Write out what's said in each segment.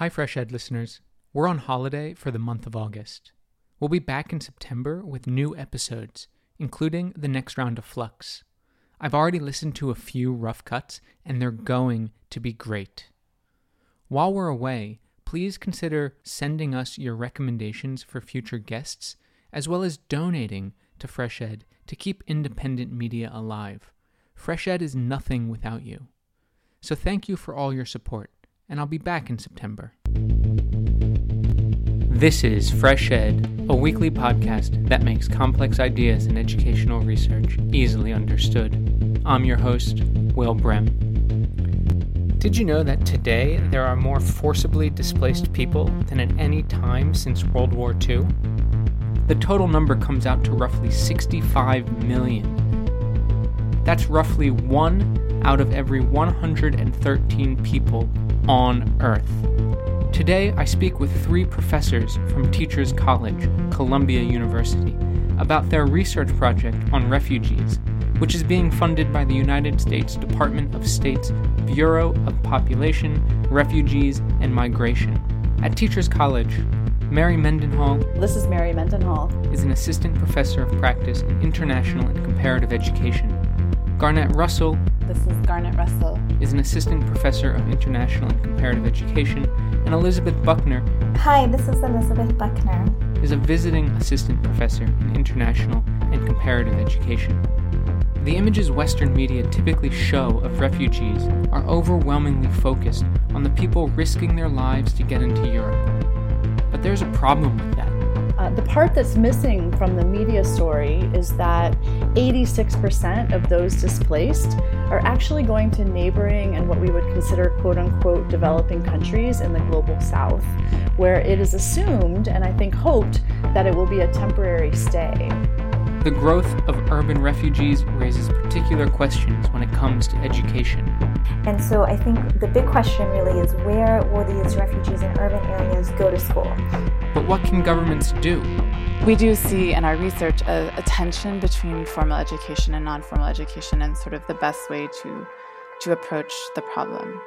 Hi, Fresh Ed listeners. We're on holiday for the month of August. We'll be back in September with new episodes, including the next round of Flux. I've already listened to a few rough cuts, and they're going to be great. While we're away, please consider sending us your recommendations for future guests, as well as donating to Fresh Ed to keep independent media alive. Fresh Ed is nothing without you. So thank you for all your support, and I'll be back in September. This is Fresh Ed, a weekly podcast that makes complex ideas in educational research easily understood. I'm your host, Will Brehm. Did you know that today there are more forcibly displaced people than at any time since World War II? The total number comes out to roughly 65 million. That's roughly one out of every 113 people on Earth. Today, I speak with three professors from Teachers College, Columbia University, about their research project on refugees, which is being funded by the United States Department of State's Bureau of Population, Refugees, and Migration. At Teachers College, Mary Mendenhall This is Mary Mendenhall. is an assistant professor of practice in international and comparative education. Garnett Russell This is Garnett Russell. is an assistant professor of international and comparative education, and Elizabeth Buckner Hi, this is Elizabeth Buckner. is a visiting assistant professor in international and comparative education. The images Western media typically show of refugees are overwhelmingly focused on the people risking their lives to get into Europe. But there's a problem with that. The part that's missing from the media story is that 86% of those displaced are actually going to neighboring and what we would consider quote unquote developing countries in the global south, where it is assumed and I think hoped that it will be a temporary stay. The growth of urban refugees raises particular questions when it comes to education. And so I think the big question really is where will these refugees in urban areas go to school? But what can governments do? We do see in our research a, a tension between formal education and non formal education and sort of the best way to, to approach the problem.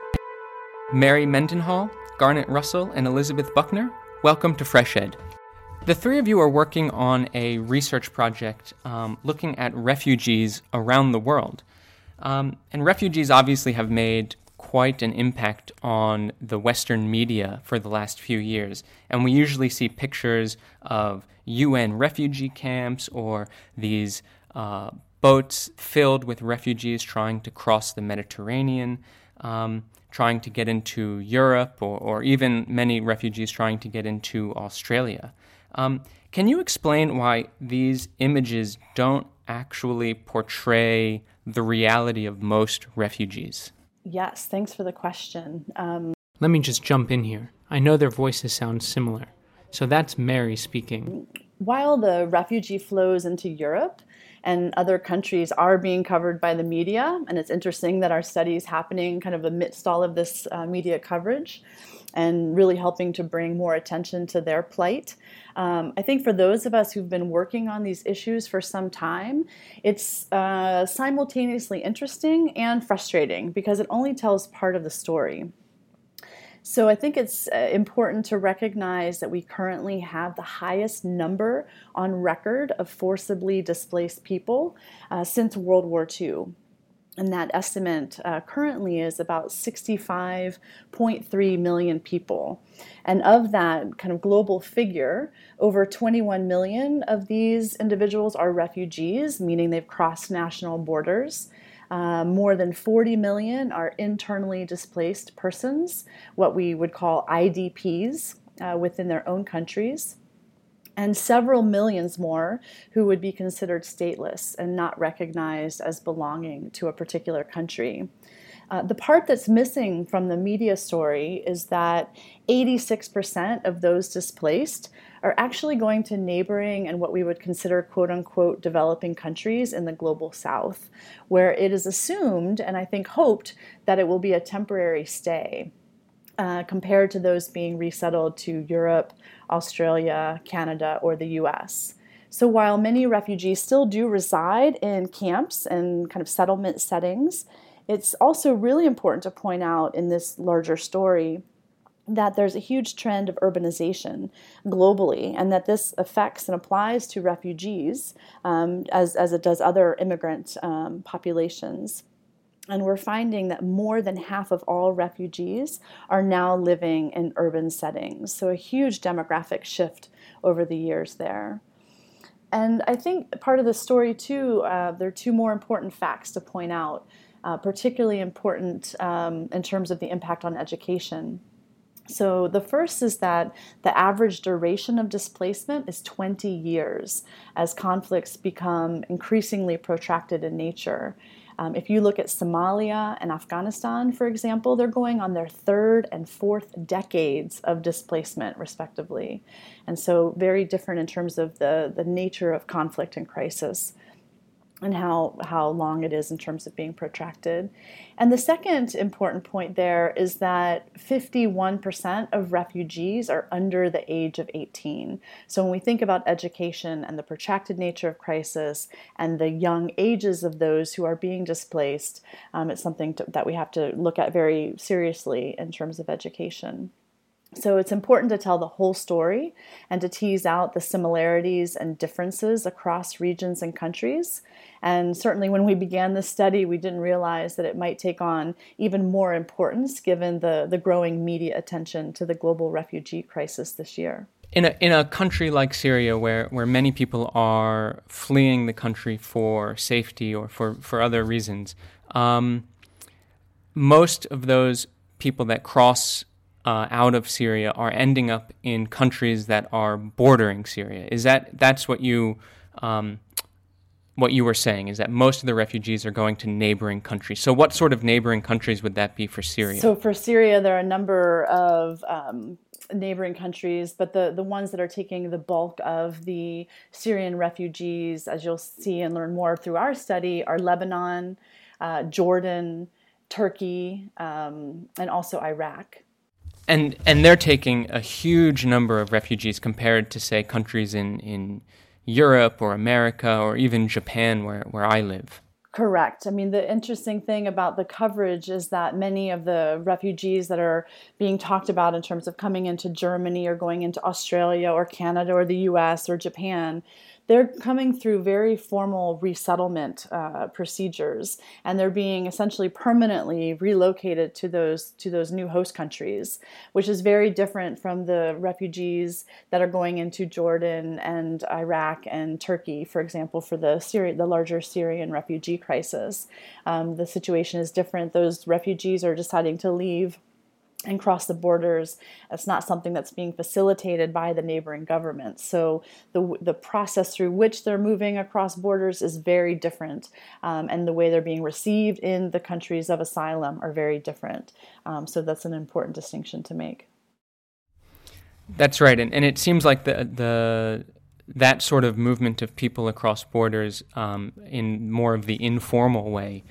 Mary Mendenhall, Garnett Russell, and Elizabeth Buckner, welcome to Fresh Ed. The three of you are working on a research project um, looking at refugees around the world. Um, and refugees obviously have made quite an impact on the Western media for the last few years. And we usually see pictures of UN refugee camps or these uh, boats filled with refugees trying to cross the Mediterranean, um, trying to get into Europe, or, or even many refugees trying to get into Australia. Um, can you explain why these images don't actually portray the reality of most refugees? Yes, thanks for the question. Um, Let me just jump in here. I know their voices sound similar. So that's Mary speaking. while the refugee flows into Europe and other countries are being covered by the media, and it's interesting that our study is happening kind of amidst all of this uh, media coverage and really helping to bring more attention to their plight. Um, I think for those of us who've been working on these issues for some time, it's uh, simultaneously interesting and frustrating because it only tells part of the story. So I think it's uh, important to recognize that we currently have the highest number on record of forcibly displaced people uh, since World War II. And that estimate uh, currently is about 65.3 million people. And of that kind of global figure, over 21 million of these individuals are refugees, meaning they've crossed national borders. Uh, more than 40 million are internally displaced persons, what we would call IDPs, uh, within their own countries, and several millions more who would be considered stateless and not recognized as belonging to a particular country. Uh, the part that's missing from the media story is that 86% of those displaced are actually going to neighboring and what we would consider quote unquote developing countries in the global south, where it is assumed and I think hoped that it will be a temporary stay. Uh, compared to those being resettled to Europe, Australia, Canada, or the US. So while many refugees still do reside in camps and kind of settlement settings, it's also really important to point out in this larger story that there's a huge trend of urbanization globally, and that this affects and applies to refugees um, as, as it does other immigrant um, populations. And we're finding that more than half of all refugees are now living in urban settings. So, a huge demographic shift over the years there. And I think part of the story, too, uh, there are two more important facts to point out, uh, particularly important um, in terms of the impact on education. So, the first is that the average duration of displacement is 20 years as conflicts become increasingly protracted in nature. Um, if you look at Somalia and Afghanistan, for example, they're going on their third and fourth decades of displacement, respectively. And so, very different in terms of the, the nature of conflict and crisis and how, how long it is in terms of being protracted. And the second important point there is that 51% of refugees are under the age of 18. So when we think about education and the protracted nature of crisis and the young ages of those who are being displaced, um, it's something to, that we have to look at very seriously in terms of education. So it's important to tell the whole story and to tease out the similarities and differences across regions and countries. And certainly when we began this study, we didn't realize that it might take on even more importance given the, the growing media attention to the global refugee crisis this year. In a, in a country like Syria, where, where many people are fleeing the country for safety or for, for other reasons, um, most of those people that cross uh, out of Syria are ending up in countries that are bordering Syria. Is that that's what you um, what you were saying? Is that most of the refugees are going to neighboring countries? So, what sort of neighboring countries would that be for Syria? So, for Syria, there are a number of um, neighboring countries, but the, the ones that are taking the bulk of the Syrian refugees, as you'll see and learn more through our study, are Lebanon, uh, Jordan, Turkey, um, and also Iraq and and they're taking a huge number of refugees compared to say countries in in Europe or America or even Japan where where I live. Correct. I mean, the interesting thing about the coverage is that many of the refugees that are being talked about in terms of coming into Germany or going into Australia or Canada or the US or Japan they're coming through very formal resettlement uh, procedures, and they're being essentially permanently relocated to those to those new host countries, which is very different from the refugees that are going into Jordan and Iraq and Turkey, for example, for the Syria, the larger Syrian refugee crisis. Um, the situation is different. Those refugees are deciding to leave and cross the borders. It's not something that's being facilitated by the neighboring governments. So the the process through which they're moving across borders is very different, um, and the way they're being received in the countries of asylum are very different. Um, so that's an important distinction to make. That's right, and and it seems like the the that sort of movement of people across borders um, in more of the informal way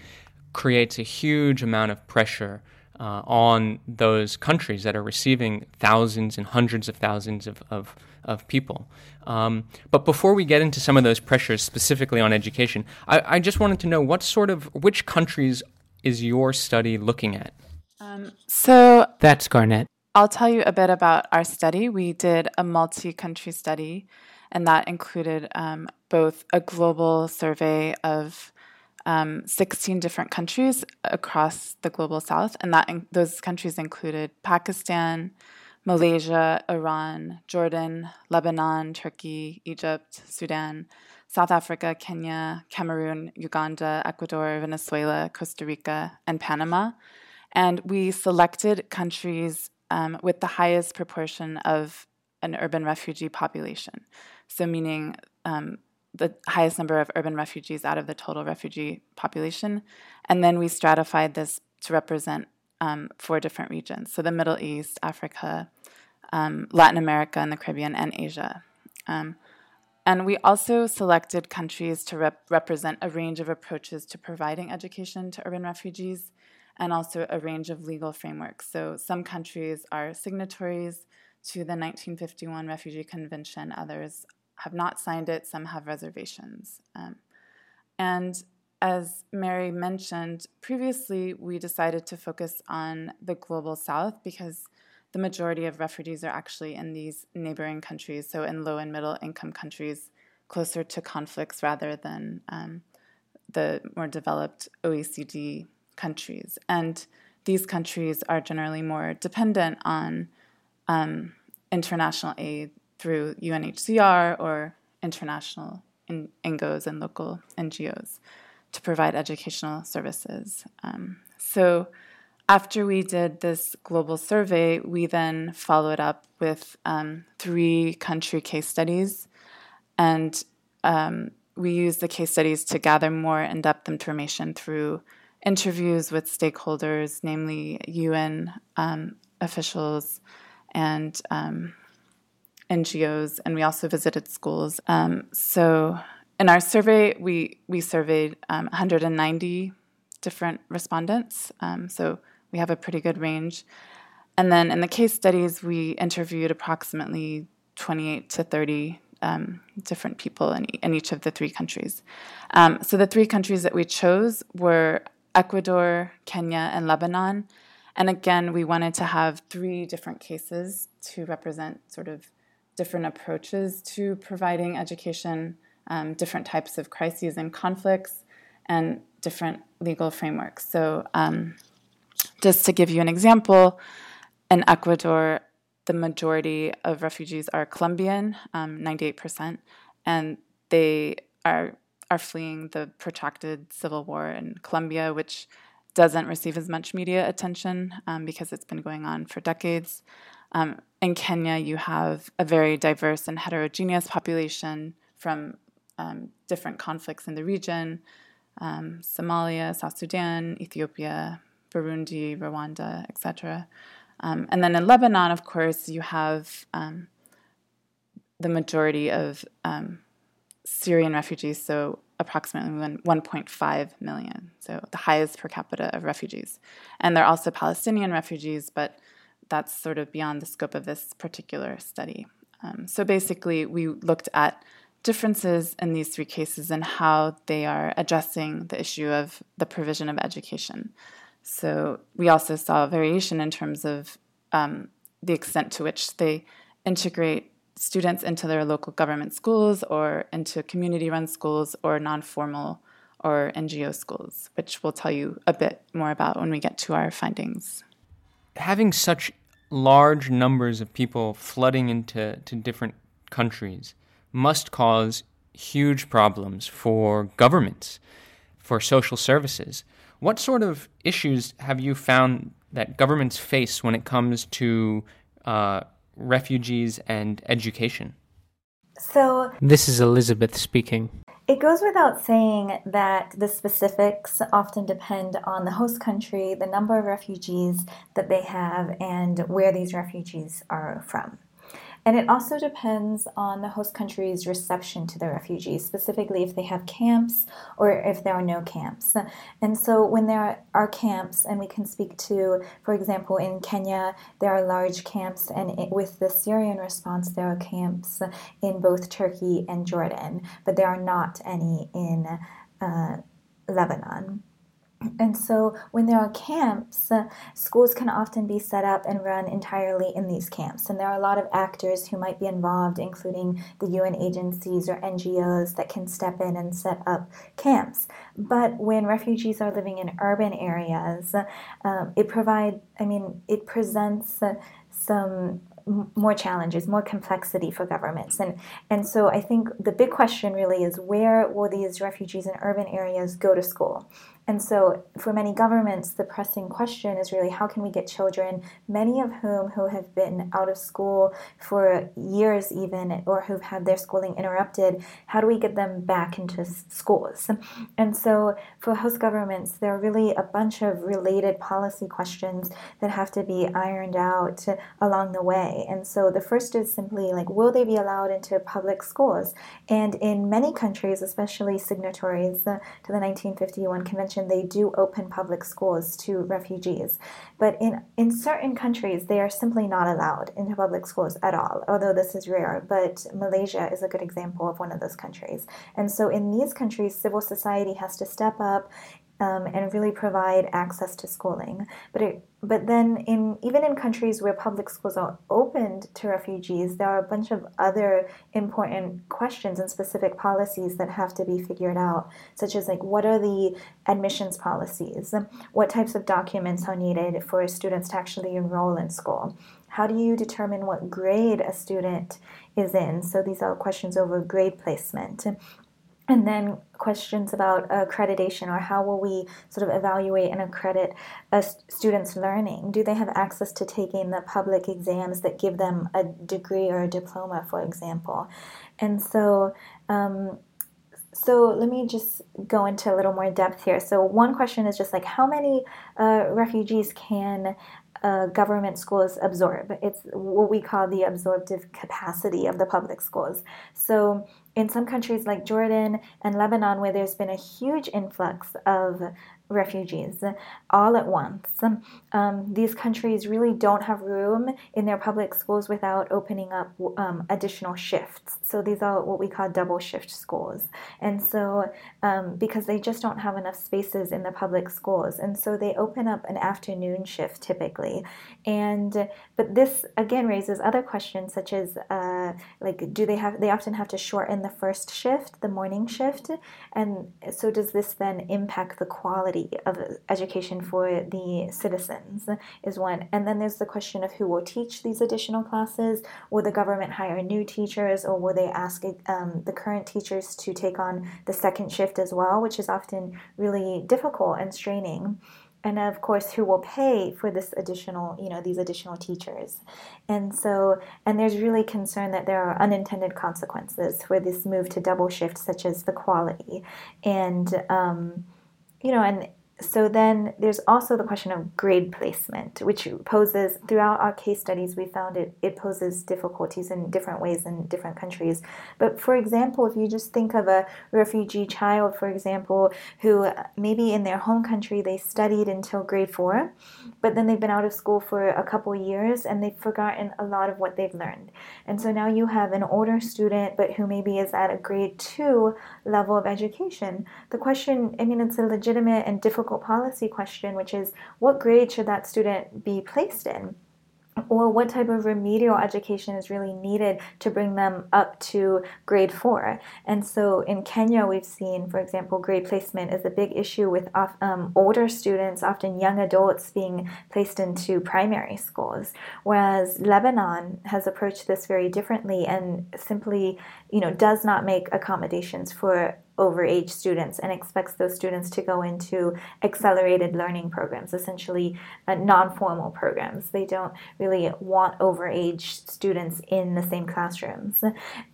creates a huge amount of pressure uh, on those countries that are receiving thousands and hundreds of thousands of, of, of people. Um, but before we get into some of those pressures specifically on education, I, I, just wanted to know what sort of, which countries is your study looking at? Um, so that's Garnett. I'll tell you a bit about our study. We did a multi country study, and that included um, both a global survey of um, 16 different countries across the global south, and that in, those countries included Pakistan, Malaysia, Iran, Jordan, Lebanon, Turkey, Egypt, Sudan, South Africa, Kenya, Cameroon, Uganda, Ecuador, Venezuela, Costa Rica, and Panama. And we selected countries um, with the highest proportion of an urban refugee population. So, meaning um, the highest number of urban refugees out of the total refugee population. And then we stratified this to represent um, four different regions so the Middle East, Africa, um, Latin America, and the Caribbean, and Asia. Um, and we also selected countries to rep- represent a range of approaches to providing education to urban refugees and also a range of legal frameworks. So some countries are signatories to the 1951 Refugee Convention, others have not signed it, some have reservations. Um, and as Mary mentioned previously, we decided to focus on the global south because the majority of refugees are actually in these neighboring countries, so in low and middle income countries closer to conflicts rather than um, the more developed OECD countries. And these countries are generally more dependent on um, international aid through UNHCR or international in- NGOs and local NGOs to provide educational services. Um, so after we did this global survey, we then followed up with um, three country case studies. And um, we used the case studies to gather more in depth information through interviews with stakeholders, namely UN um, officials and um, NGOs, and we also visited schools. Um, so in our survey, we we surveyed 190 um, different respondents. Um, so we have a pretty good range. And then in the case studies, we interviewed approximately 28 to 30 um, different people in, in, each of the three countries. Um, so the three countries that we chose were Ecuador, Kenya, and Lebanon. And again, we wanted to have three different cases to represent sort of different approaches to providing education, um, different types of crises and conflicts, and different legal frameworks. So, um, just to give you an example, in Ecuador, the majority of refugees are Colombian, um, 98%, and they are are fleeing the protracted civil war in Colombia, which doesn't receive as much media attention um, because it's been going on for decades. Um, in Kenya, you have a very diverse and heterogeneous population from um, different conflicts in the region um, Somalia, South Sudan, Ethiopia, Burundi, Rwanda, etc. Um, and then in Lebanon, of course, you have um, the majority of Syrian refugees, so approximately 1.5 million, so the highest per capita of refugees. And there are also Palestinian refugees, but that's sort of beyond the scope of this particular study. Um, so basically, we looked at differences in these three cases and how they are addressing the issue of the provision of education. So we also saw variation in terms of um, the extent to which they integrate students into their local government schools or into community run schools or non formal or NGO schools, which we'll tell you a bit more about when we get to our findings. Having such large numbers of people flooding into to different countries must cause huge problems for governments, for social services. What sort of issues have you found that governments face when it comes to uh, refugees and education? So, this is Elizabeth speaking. It goes without saying that the specifics often depend on the host country, the number of refugees that they have, and where these refugees are from. And it also depends on the host country's reception to the refugees, specifically if they have camps or if there are no camps. And so when there are camps, and we can speak to, for example, in Kenya, there are large camps, and with the Syrian response, there are camps in both Turkey and Jordan, but there are not any in uh, Lebanon. And so, when there are camps, uh, schools can often be set up and run entirely in these camps. And there are a lot of actors who might be involved, including the UN agencies or NGOs that can step in and set up camps. But when refugees are living in urban areas, uh, it provide, I mean, it presents uh, some more challenges, more complexity for governments. And, and so I think the big question really is where will these refugees in urban areas go to school? And so, for many governments, the pressing question is really how can we get children, many of whom who have been out of school for years even, or who've had their schooling interrupted, how do we get them back into schools? And so, for host governments, there are really a bunch of related policy questions that have to be ironed out along the way. And so, the first is simply like, will they be allowed into public schools? And in many countries, especially signatories to the 1951 Convention, mentioned, they do open public schools to refugees. But in, in certain countries, they are simply not allowed into public schools at all, although this is rare. But Malaysia is a good example of one of those countries. And so in these countries, civil society has to step up um, and really provide access to schooling. But it, but then in even in countries where public schools are opened to refugees, there are a bunch of other important questions and specific policies that have to be figured out, such as like what are the admissions policies, what types of documents are needed for students to actually enroll in school. How do you determine what grade a student is in? So these are questions over grade placement. And then questions about accreditation or how will we sort of evaluate and accredit a student's learning? Do they have access to taking the public exams that give them a degree or a diploma, for example? And so, um, so let me just go into a little more depth here. So one question is just like how many uh, refugees can uh, government schools absorb. It's what we call the absorptive capacity of the public schools. So in some countries like Jordan and Lebanon, where there's been a huge influx of refugees all at once. Um, these countries really don't have room in their public schools without opening up um, additional shifts. So these are what we call double shift schools. And so, um, because they just don't have enough spaces in the public schools, and so they open up an afternoon shift typically. And but this again raises other questions such as uh, like, do they have? They often have to shorten the first shift, the morning shift, and so does this then impact the quality of education for the citizens is one. And then there's the question of who will teach these additional classes. Will the government hire new teachers or will they ask um, the current teachers to take on the second shift as well, which is often really difficult and straining and of course who will pay for this additional you know these additional teachers. And so and there's really concern that there are unintended consequences for this move to double shift such as the quality. And um, you know, and so then there's also the question of grade placement, which poses throughout our case studies, we found it, it poses difficulties in different ways in different countries. But for example, if you just think of a refugee child, for example, who uh, maybe in their home country they studied until grade four, but then they've been out of school for a couple years and they've forgotten a lot of what they've learned. And so now you have an older student, but who maybe is at a grade two level of education. The question, I mean, it's a legitimate and difficult difficult policy question, which is what grade should that student be placed in? or what type of remedial education is really needed to bring them up to grade four. And so in Kenya, we've seen, for example, grade placement is a big issue with um, older students, often young adults, being placed into primary schools. Whereas Lebanon has approached this very differently and simply, you know, does not make accommodations for overage students and expects those students to go into accelerated learning programs, essentially uh, non formal programs. They don't really want overage students in the same classrooms.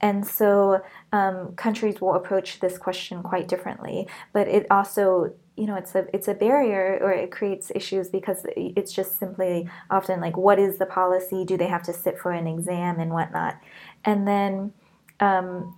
And so um, countries will approach this question quite differently, but it also you know it's a it's a barrier or it creates issues because it's just simply often like what is the policy do they have to sit for an exam and whatnot and then um,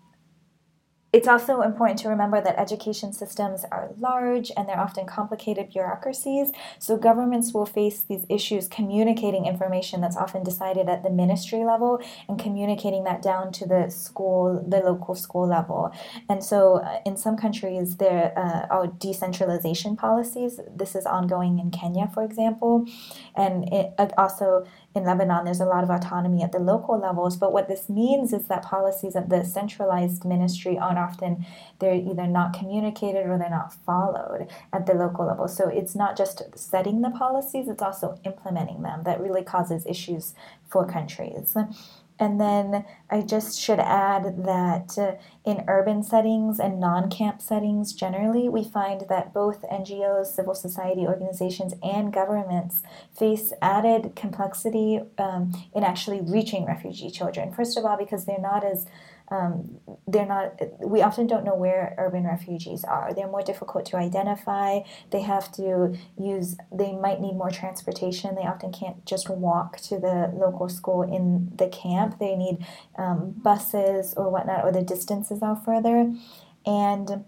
it's also important to remember that education systems are large and they're often complicated bureaucracies. So, governments will face these issues communicating information that's often decided at the ministry level and communicating that down to the school, the local school level. And so, uh, in some countries, there uh, are decentralization policies. This is ongoing in Kenya, for example. And it uh, also in Lebanon, there's a lot of autonomy at the local levels. But what this means is that policies at the centralized ministry aren't often, they're either not communicated or they're not followed at the local level. So it's not just setting the policies, it's also implementing them that really causes issues for countries. And then I just should add that uh, in urban settings and non camp settings, generally, we find that both NGOs, civil society organizations, and governments face added complexity um, in actually reaching refugee children. First of all, because they're not as um, they're not we often don't know where urban refugees are. They're more difficult to identify. They have to use they might need more transportation. They often can't just walk to the local school in the camp. They need um, buses or whatnot or the distances are further. And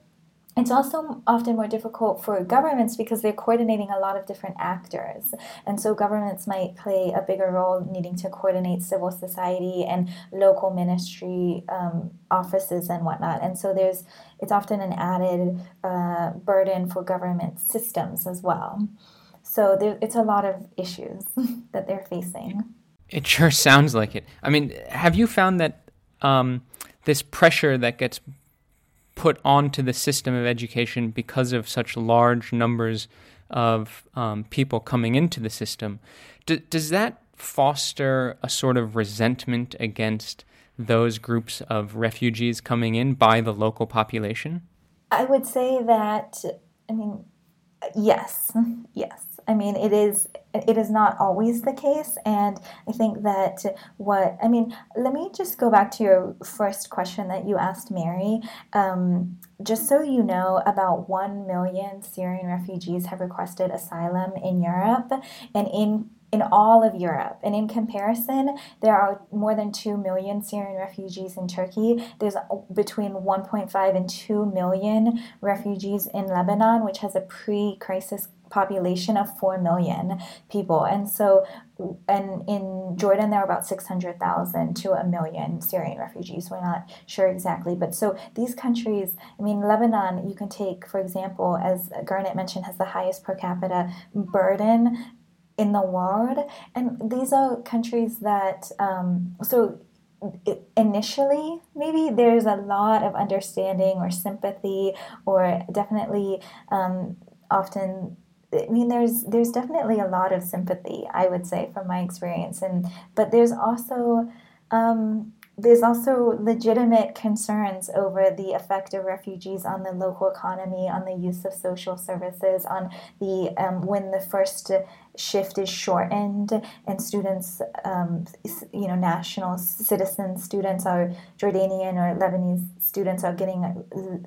it's also often more difficult for governments because they're coordinating a lot of different actors. And so governments might play a bigger role needing to coordinate civil society and local ministry um, offices and whatnot. And so there's it's often an added uh, burden for government systems as well. So there, it's a lot of issues that they're facing. It sure sounds like it. I mean, have you found that um, this pressure that gets put onto the system of education because of such large numbers of um, people coming into the system. D- does that foster a sort of resentment against those groups of refugees coming in by the local population? I would say that, I mean, yes, yes. I mean, it is it is not always the case, and I think that what I mean. Let me just go back to your first question that you asked, Mary. Um, just so you know, about one million Syrian refugees have requested asylum in Europe, and in in all of Europe. And in comparison, there are more than 2 million Syrian refugees in Turkey. There's between 1.5 and 2 million refugees in Lebanon, which has a pre crisis population of 4 million people. And so, and in Jordan, there are about 600,000 to a million Syrian refugees. We're not sure exactly. But so these countries, I mean, Lebanon, you can take, for example, as Garnett mentioned, has the highest per capita burden in the world. And these are countries that, um, so initially maybe there's a lot of understanding or sympathy or definitely um, often I mean, there's there's definitely a lot of sympathy, I would say, from my experience, and but there's also um, there's also legitimate concerns over the effect of refugees on the local economy, on the use of social services, on the um, when the first shift is shortened and students, um, you know, national citizen students are Jordanian or Lebanese students are getting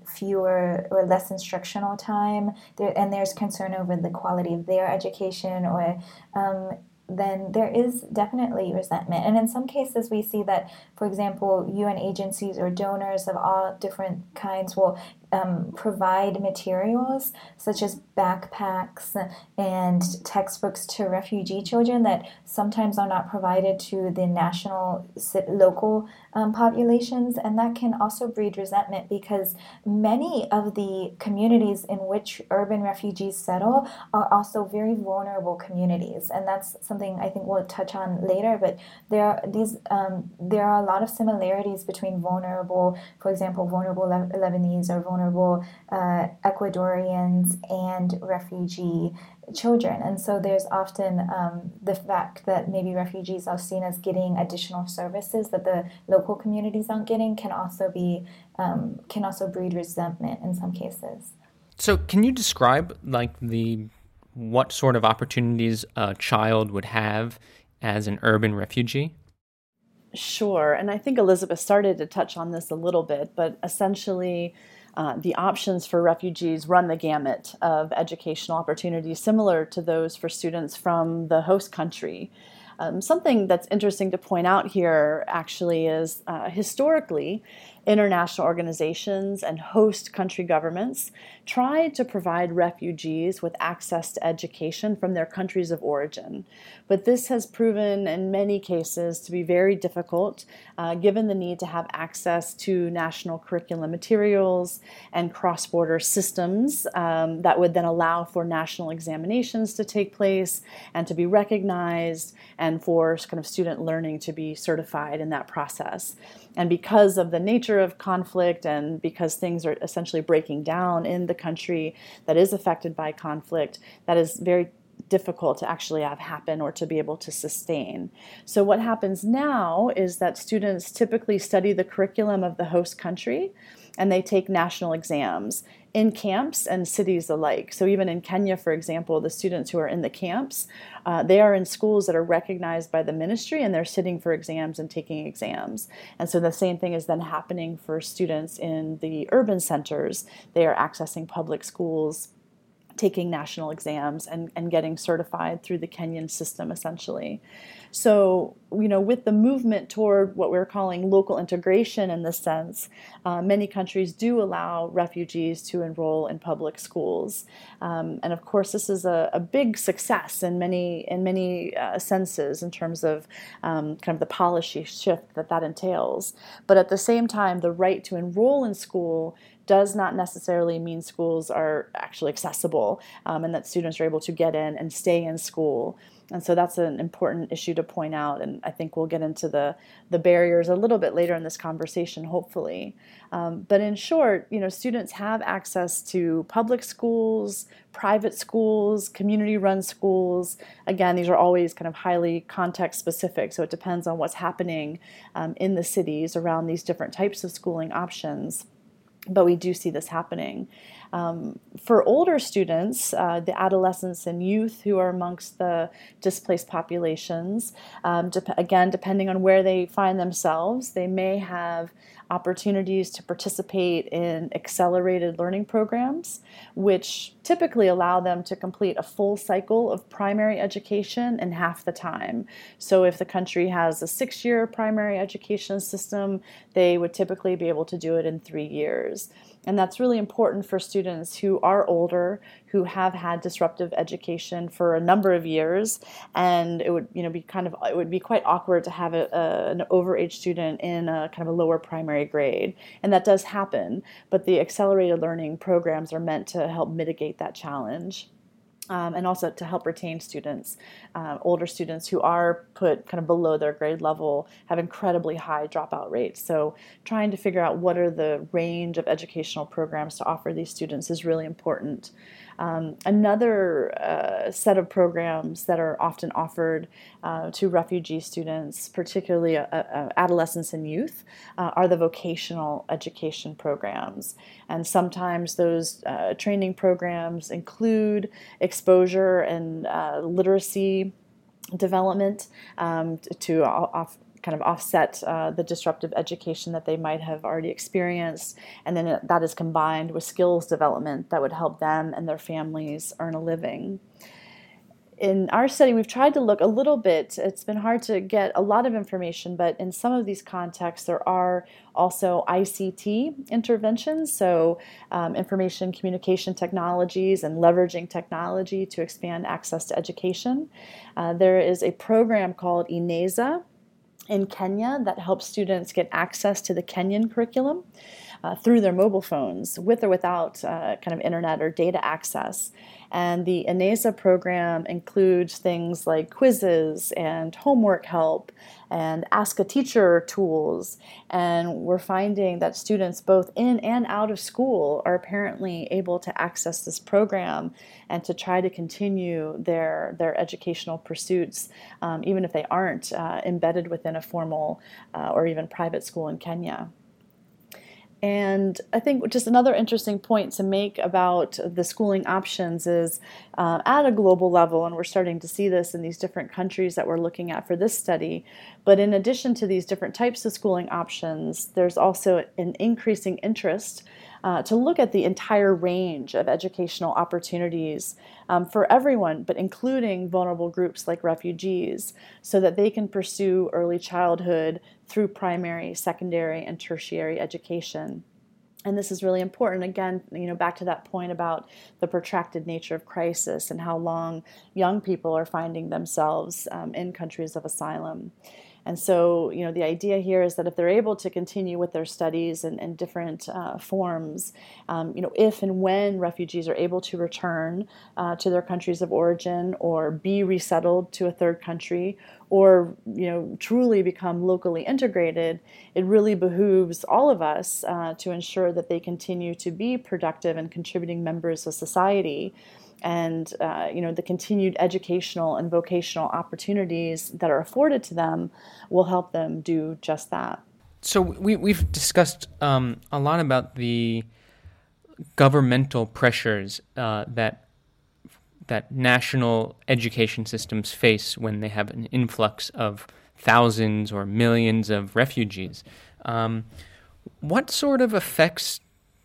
fewer or less instructional time, there, and there's concern over the quality of their education or um, then there is definitely resentment. And in some cases, we see that, for example, UN agencies or donors of all different kinds will um, provide materials such as backpacks and textbooks to refugee children that sometimes are not provided to the national local um, populations. And that can also breed resentment because many of the communities in which urban refugees settle are also very vulnerable communities. And that's something I think we'll touch on later but there are these um, there are a lot of similarities between vulnerable for example vulnerable Le- Lebanese or vulnerable uh, Ecuadorians and refugee children. And so there's often um, the fact that maybe refugees are seen as getting additional services that the local communities aren't getting can also be um, can also breed resentment in some cases. So can you describe like the what sort of opportunities a child would have as an urban refugee? Sure. And I think Elizabeth started to touch on this a little bit, but essentially, uh, the options for refugees run the gamut of educational opportunities similar to those for students from the host country. Um, something that's interesting to point out here actually is uh, historically, international organizations and host country governments tried to provide refugees with access to education from their countries of origin. But this has proven in many cases to be very difficult uh, given the need to have access to national curriculum materials and cross border systems um, that would then allow for national examinations to take place and to be recognized and for kind of student learning to be certified in that process. And because of the nature of conflict and because things are essentially breaking down in the country that is affected by conflict, that is very difficult to actually have happen or to be able to sustain. So, what happens now is that students typically study the curriculum of the host country and they take national exams in camps and cities alike. So even in Kenya, for example, the students who are in the camps, uh, they are in schools that are recognized by the ministry and they're sitting for exams and taking exams. And so the same thing is then happening for students in the urban centers. They are accessing public schools taking national exams and, and getting certified through the Kenyan system essentially. So you know, with the movement toward what we're calling local integration in this sense, uh, many countries do allow refugees to enroll in public schools. Um, and of course, this is a, a, big success in many, in many uh, senses in terms of um, kind of the policy shift that that entails. But at the same time, the right to enroll in school does not necessarily mean schools are actually accessible um, and that students are able to get in and stay in school. And so that's an important issue to point out. And I think we'll get into the, the barriers a little bit later in this conversation, hopefully. Um, but in short, you know, students have access to public schools, private schools, community run schools. Again, these are always kind of highly context specific. So it depends on what's happening um, in the cities around these different types of schooling options but we do see this happening. Um, for older students, uh, the adolescents and youth who are amongst the displaced populations, um, de- again, depending on where they find themselves, they may have opportunities to participate in accelerated learning programs, which typically allow them to complete a full cycle of primary education in half the time. So, if the country has a six year primary education system, they would typically be able to do it in three years. And that's really important for students who are older, who have had disruptive education for a number of years. And it would, you know, be kind of, it would be quite awkward to have a, a, an overage student in a kind of a lower primary grade. And that does happen. But the accelerated learning programs are meant to help mitigate that challenge um, and also to help retain students. Uh, older students who are put kind of below their grade level have incredibly high dropout rates. So, trying to figure out what are the range of educational programs to offer these students is really important. Um, another uh, set of programs that are often offered uh, to refugee students, particularly uh, uh adolescents and youth, uh, are the vocational education programs. And sometimes those uh, training programs include exposure and literacy development um, to off, kind of offset uh, the disruptive education that they might have already experienced. And then that is combined with skills development that would help them and their families earn a living. In our study, we've tried to look a little bit. It's been hard to get a lot of information, but in some of these contexts, there are also ICT interventions, so um, information communication technologies and leveraging technology to expand access to education. Uh, there is a program called Eneza, in Kenya that helps students get access to the Kenyan curriculum uh, through their mobile phones, with or without uh, kind of internet or data access. And the Eneza program includes things like quizzes and homework help and ask a teacher tools. And we're finding that students, both in and out of school, are apparently able to access this program and to try to continue their, their educational pursuits, um, even if they aren't uh, embedded within a formal uh, or even private school in Kenya. And I think just another interesting point to make about the schooling options is uh, at a global level, and we're starting to see this in these different countries that we're looking at for this study. But in addition to these different types of schooling options, there's also an increasing interest uh, to look at the entire range of educational opportunities um, for everyone, but including vulnerable groups like refugees, so that they can pursue early childhood through primary, secondary, and tertiary education. And this is really important. Again, you know, back to that point about the protracted nature of crisis and how long young people are finding themselves um, in countries of asylum. And so, you know, the idea here is that if they're able to continue with their studies and, in different uh, forms, um, you know, if and when refugees are able to return uh, to their countries of origin or be resettled to a third country or, you know, truly become locally integrated, it really behooves all of us uh, to ensure that they continue to be productive and contributing members of society and uh, you know the continued educational and vocational opportunities that are afforded to them will help them do just that. So we we've discussed um, a lot about the governmental pressures uh, that that national education systems face when they have an influx of thousands or millions of refugees. Um, what sort of effects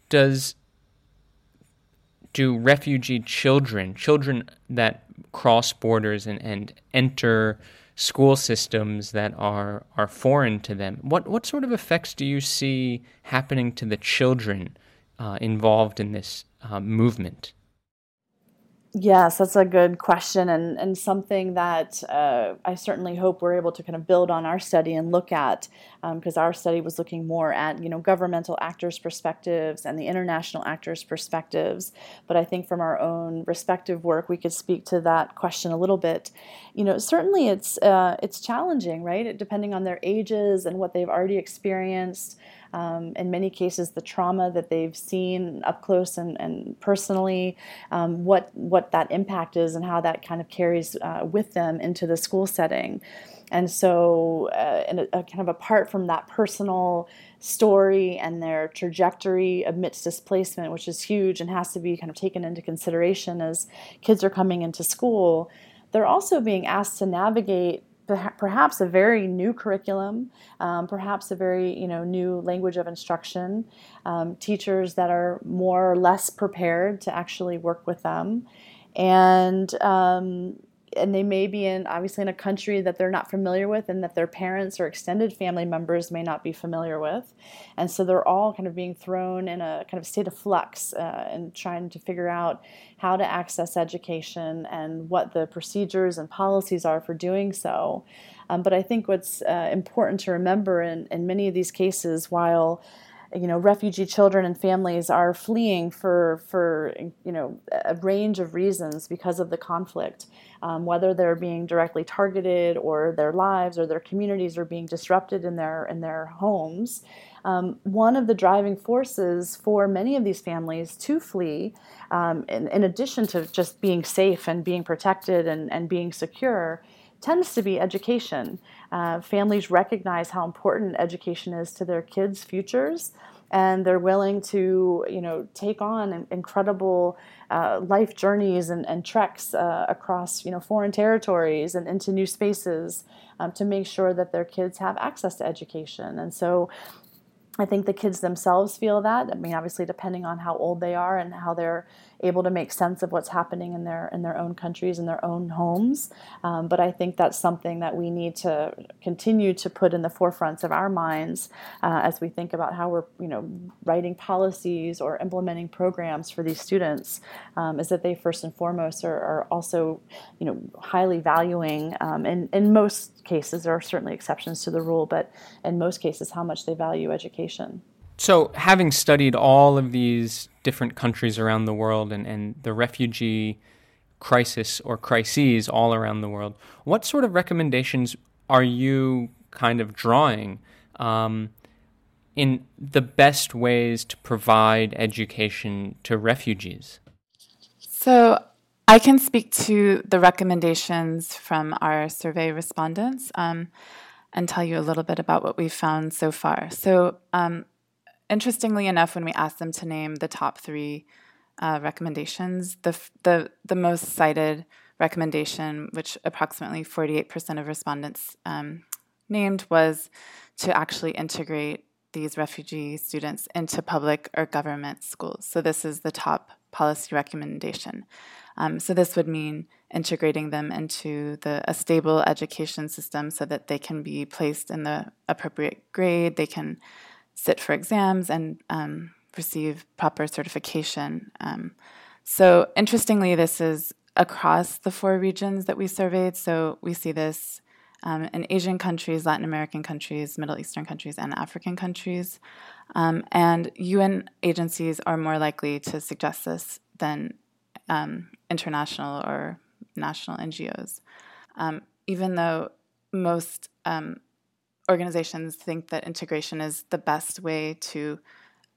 does do refugee children, children that cross borders and, and enter school systems that are are foreign to them. What what sort of effects do you see happening to the children uh, involved in this uh, movement? Yes, that's a good question, and, and something that uh, I certainly hope we're able to kind of build on our study and look at, because um, our study was looking more at you know governmental actors' perspectives and the international actors' perspectives. But I think from our own respective work, we could speak to that question a little bit. You know, certainly it's uh, it's challenging, right? Depending on their ages and what they've already experienced um, in many cases the trauma that they've seen up close and, and personally, um, what what that impact is and how that kind of carries uh, with them into the school setting. And so, uh, a, a kind of apart from that personal story and their trajectory amidst displacement, which is huge and has to be kind of taken into consideration as kids are coming into school, they're also being asked to navigate perhaps a very new curriculum, um, perhaps a very you know new language of instruction, um, teachers that are more or less prepared to actually work with them, and um, and they may be in obviously in a country that they're not familiar with and that their parents or extended family members may not be familiar with. And so they're all kind of being thrown in a kind of state of flux uh, and trying to figure out how to access education and what the procedures and policies are for doing so. Um, but i think what's uh, important to remember in, in many of these cases while you know refugee children and families are fleeing for for you know a range of reasons because of the conflict um, whether they're being directly targeted or their lives or their communities are being disrupted in their in their homes um, one of the driving forces for many of these families to flee, um, in, in, addition to just being safe and being protected and, and being secure, tends to be education. Uh, families recognize how important education is to their kids' futures, and they're willing to, you know, take on incredible uh, life journeys and, and treks uh, across, you know, foreign territories and into new spaces um, to make sure that their kids have access to education. And so, I think the kids themselves feel that. I mean, obviously, depending on how old they are and how they're able to make sense of what's happening in their in their own countries and their own homes. Um, but I think that's something that we need to continue to put in the forefronts of our minds uh, as we think about how we're you know writing policies or implementing programs for these students. Um, is that they first and foremost are, are also you know highly valuing um, in in most cases there are certainly exceptions to the rule, but in most cases how much they value education. So, having studied all of these different countries around the world and, and the refugee crisis or crises all around the world, what sort of recommendations are you kind of drawing um, in the best ways to provide education to refugees? So, I can speak to the recommendations from our survey respondents um, and tell you a little bit about what we've found so far. So, um, interestingly enough, when we asked them to name the top three uh, recommendations, the, the, the most cited recommendation, which approximately 48% of respondents um, named, was to actually integrate these refugee students into public or government schools. So, this is the top policy recommendation. Um, so, this would mean integrating them into the, a stable education system so that they can be placed in the appropriate grade, they can sit for exams and um, receive proper certification. Um, so, interestingly, this is across the four regions that we surveyed. So, we see this um, in Asian countries, Latin American countries, Middle Eastern countries, and African countries. Um, and UN agencies are more likely to suggest this than um, international or national NGOs. Um, even though most um, organizations think that integration is the best way to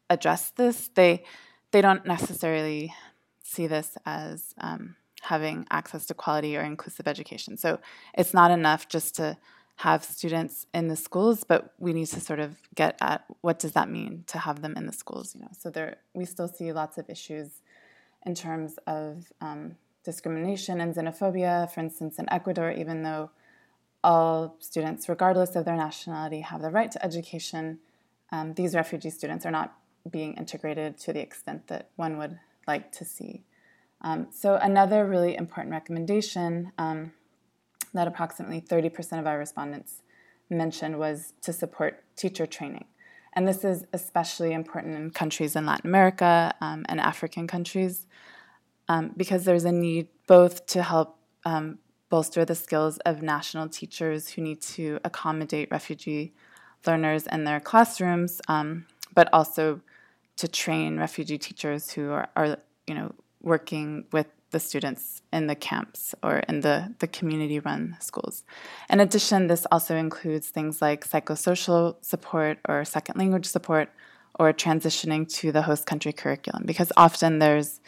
address this, they they don't necessarily see this as um, having access to quality or inclusive education. So it's not enough just to have students in the schools, but we need to sort of get at what does that mean to have them in the schools. You know, so there we still see lots of issues in terms of um, discrimination and xenophobia. For instance, in Ecuador, even though all students, regardless of their nationality, have the right to education. Um, these refugee students are not being integrated to the extent that one would like to see. Um, so, another really important recommendation um, that approximately 30% of our respondents mentioned was to support teacher training. And this is especially important in countries in Latin America um, and African countries um, because there's a need both to help um, bolster the skills of national teachers who need to accommodate refugee learners in their classrooms, um, but also to train refugee teachers who are, are, you know, working with the students in the camps or in the, the community run schools. In addition, this also includes things like psychosocial support or second language support or transitioning to the host country curriculum because often there's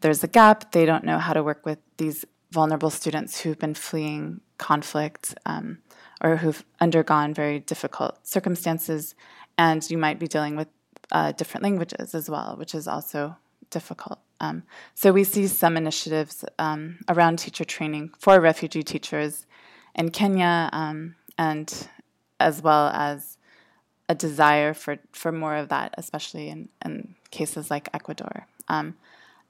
there's a gap. They don't know how to work with these vulnerable students who've been fleeing conflict um, or who've undergone very difficult circumstances, and you might be dealing with uh, different languages as well, which is also difficult. Um, so we see some initiatives um, around teacher training for refugee teachers in Kenya, um, and as well as a desire for, for more of that, especially in, in cases like Ecuador. Um,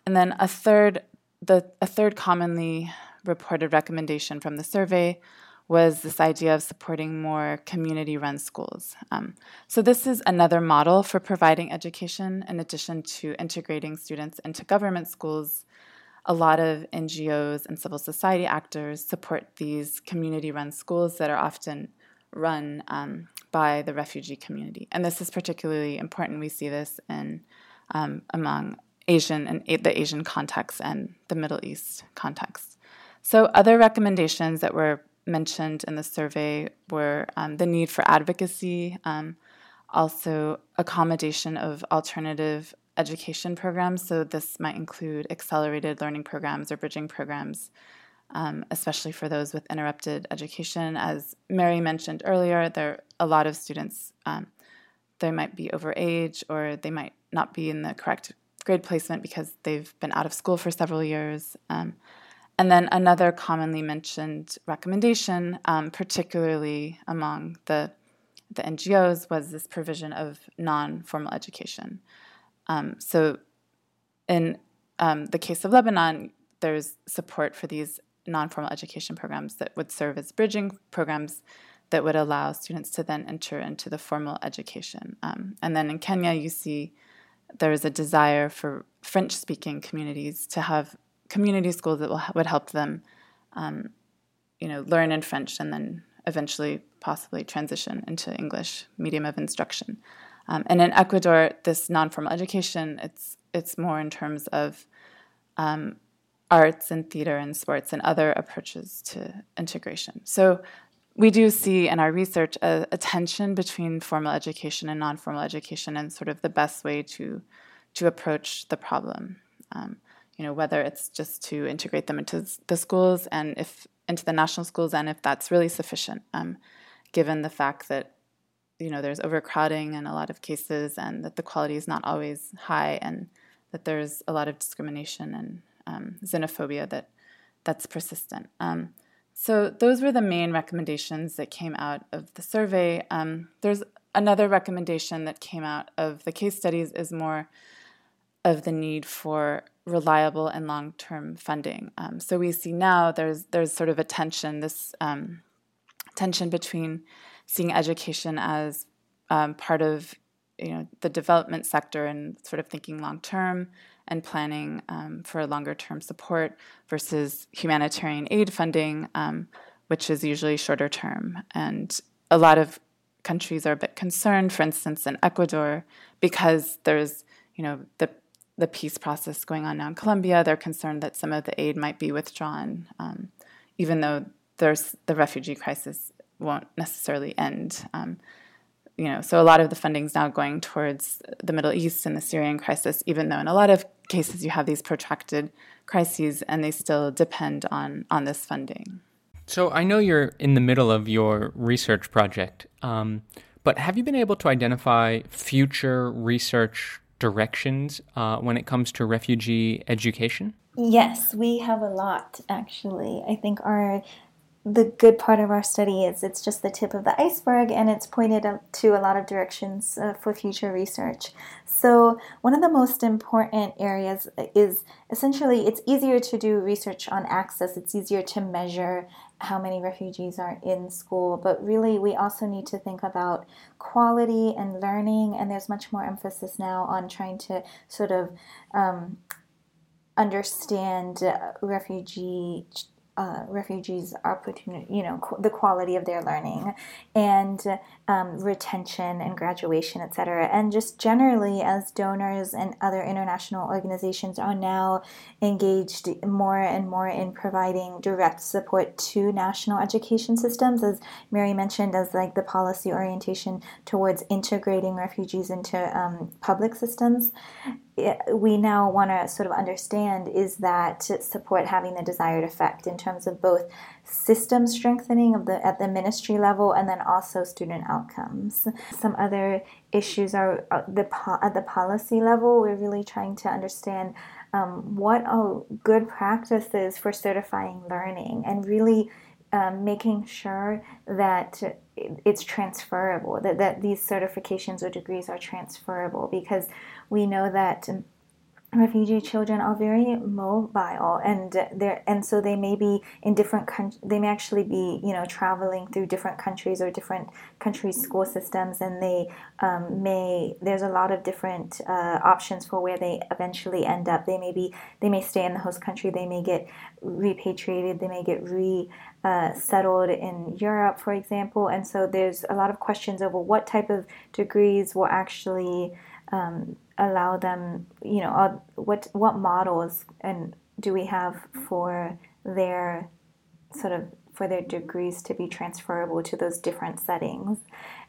and then a third, the a third commonly reported recommendation from the survey was this idea of supporting more community run schools. Um, so, this is another model for providing education in addition to integrating students into government schools. A lot of NGOs and civil society actors support these community run schools that are often run um, by the refugee community. And this is particularly important. We see this in um, among Asian and the Asian context and the Middle East context. So, other recommendations that were mentioned in the survey were um, the need for advocacy, um, also accommodation of alternative education programs. So, this might include accelerated learning programs or bridging programs, um, especially for those with interrupted education. As Mary mentioned earlier, there are a lot of students, um, they might be over age or they might not be in the correct grade placement because they've been out of school for several years. Um, and then another commonly mentioned recommendation, um, particularly among the, the NGOs, was this provision of non formal education. Um, so, in um, the case of Lebanon, there's support for these non formal education programs that would serve as bridging programs that would allow students to then enter into the formal education. Um, and then in Kenya, you see there is a desire for French speaking communities to have community schools that will, would help them, um, you know, learn in French and then eventually possibly transition into English medium of instruction. Um, and in Ecuador, this non-formal education, it's it's more in terms of um, arts and theater and sports and other approaches to integration. So we do see in our research a, a tension between formal education and non-formal education and sort of the best way to to approach the problem. Um, you know, whether it's just to integrate them into the schools and if into the national schools and if that's really sufficient, um, given the fact that you know there's overcrowding in a lot of cases and that the quality is not always high and that there's a lot of discrimination and um, xenophobia that that's persistent. So those were the main recommendations that came out of the survey. Um, there's another recommendation that came out of the case studies is more of the need for reliable and long-term funding. Um, so we see now there's there's sort of a tension, this um, tension between seeing education as um, part of you know the development sector and sort of thinking long-term and planning um, for longer-term support versus humanitarian aid funding, um, which is usually shorter term. And a lot of countries are a bit concerned, for instance, in Ecuador, because there's you know the the peace process going on now in Colombia. They're concerned that some of the aid might be withdrawn, um, even though there's the refugee crisis won't necessarily end. Um, you know, so a lot of the funding is now going towards the Middle East and the Syrian crisis, even though in a lot of cases you have these protracted crises and they still depend on on this funding. So I know you're in the middle of your research project, um, but have you been able to identify future research directions uh, when it comes to refugee education? Yes, we have a lot actually. I think our the good part of our study is it's just the tip of the iceberg and it's pointed to a lot of directions uh, for future research. So, one of the most important areas is essentially it's easier to do research on access, it's easier to measure how many refugees are in school, but really we also need to think about quality and learning. And there's much more emphasis now on trying to sort of um, understand uh, refugee uh, refugees' opportunity, you know, qu- the quality of their learning. And um, retention and graduation, et cetera. And just generally, as donors and other international organizations are now engaged more and more in providing direct support to national education systems, as Mary mentioned, as like the policy orientation towards integrating refugees into um, public systems we now want to sort of understand is that support having the desired effect in terms of both system strengthening of the at the ministry level and then also student outcomes. Some other issues are the at the policy level. We're really trying to understand um, what are good practices for certifying learning and really um, making sure that it's transferable, that, that these certifications or degrees are transferable because we know that refugee children are very mobile and they and so they may be in different countries they may actually be you know traveling through different countries or different countries school systems and they um, may there's a lot of different uh, options for where they eventually end up. They may be they may stay in the host country they may get repatriated they may get re uh, settled in Europe for example. And so there's a lot of questions over what type of degrees will actually um, allow them, you know, uh, what what models and do we have for their sort of for their degrees to be transferable to those different settings.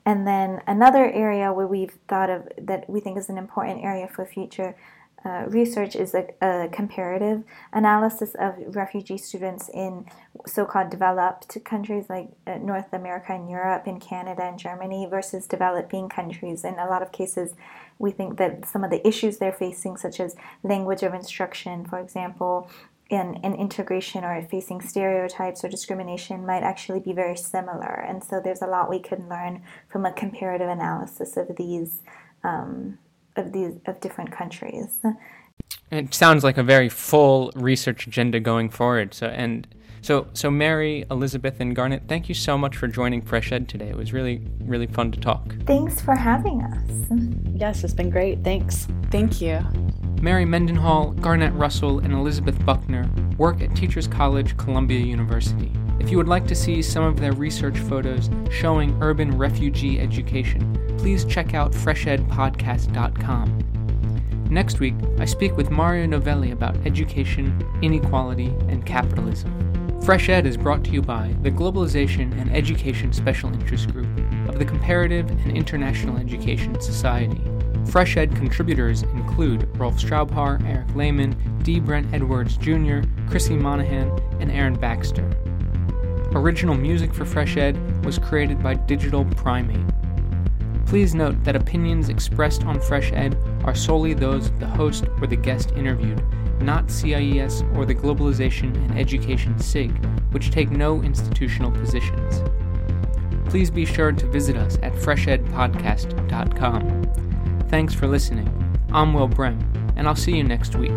And then another area where we've thought of that we think is an important area for future uh, research is a, a, comparative analysis of refugee students in so-called developed countries like uh, North America and Europe, in Canada and Germany versus developing countries. In a lot of cases, we think that some of the issues they're facing, such as language of instruction, for example, and, and integration or facing stereotypes or discrimination might actually be very similar. And so there's a lot we can learn from a comparative analysis of these um, of these of different countries. It sounds like a very full research agenda going forward. So and so, so Mary, Elizabeth, and Garnett, thank you so much for joining Fresh Ed today. It was really, really fun to talk. Thanks for having us. Yes, it's been great. Thanks. Thank you. Mary Mendenhall, Garnett Russell, and Elizabeth Buckner work at Teachers College, Columbia University. If you would like to see some of their research photos showing urban refugee education, please check out freshedpodcast.com. Next week, I speak with Mario Novelli about education, inequality, and capitalism. Fresh Ed is brought to you by the Globalization and Education Special Interest Group of the Comparative and International Education Society. Fresh Ed contributors include Rolf Straubhaar, Eric Lehman, D. Brent Edwards Jr., Chrissy Monahan, and Aaron Baxter. Original music for Fresh Ed was created by Digital Primate. Please note that opinions expressed on Fresh Ed are solely those of the host or the guest interviewed not CIES or the Globalization and Education SIG, which take no institutional positions. Please be sure to visit us at freshedpodcast.com. Thanks for listening. I'm Will Brehm, and I'll see you next week.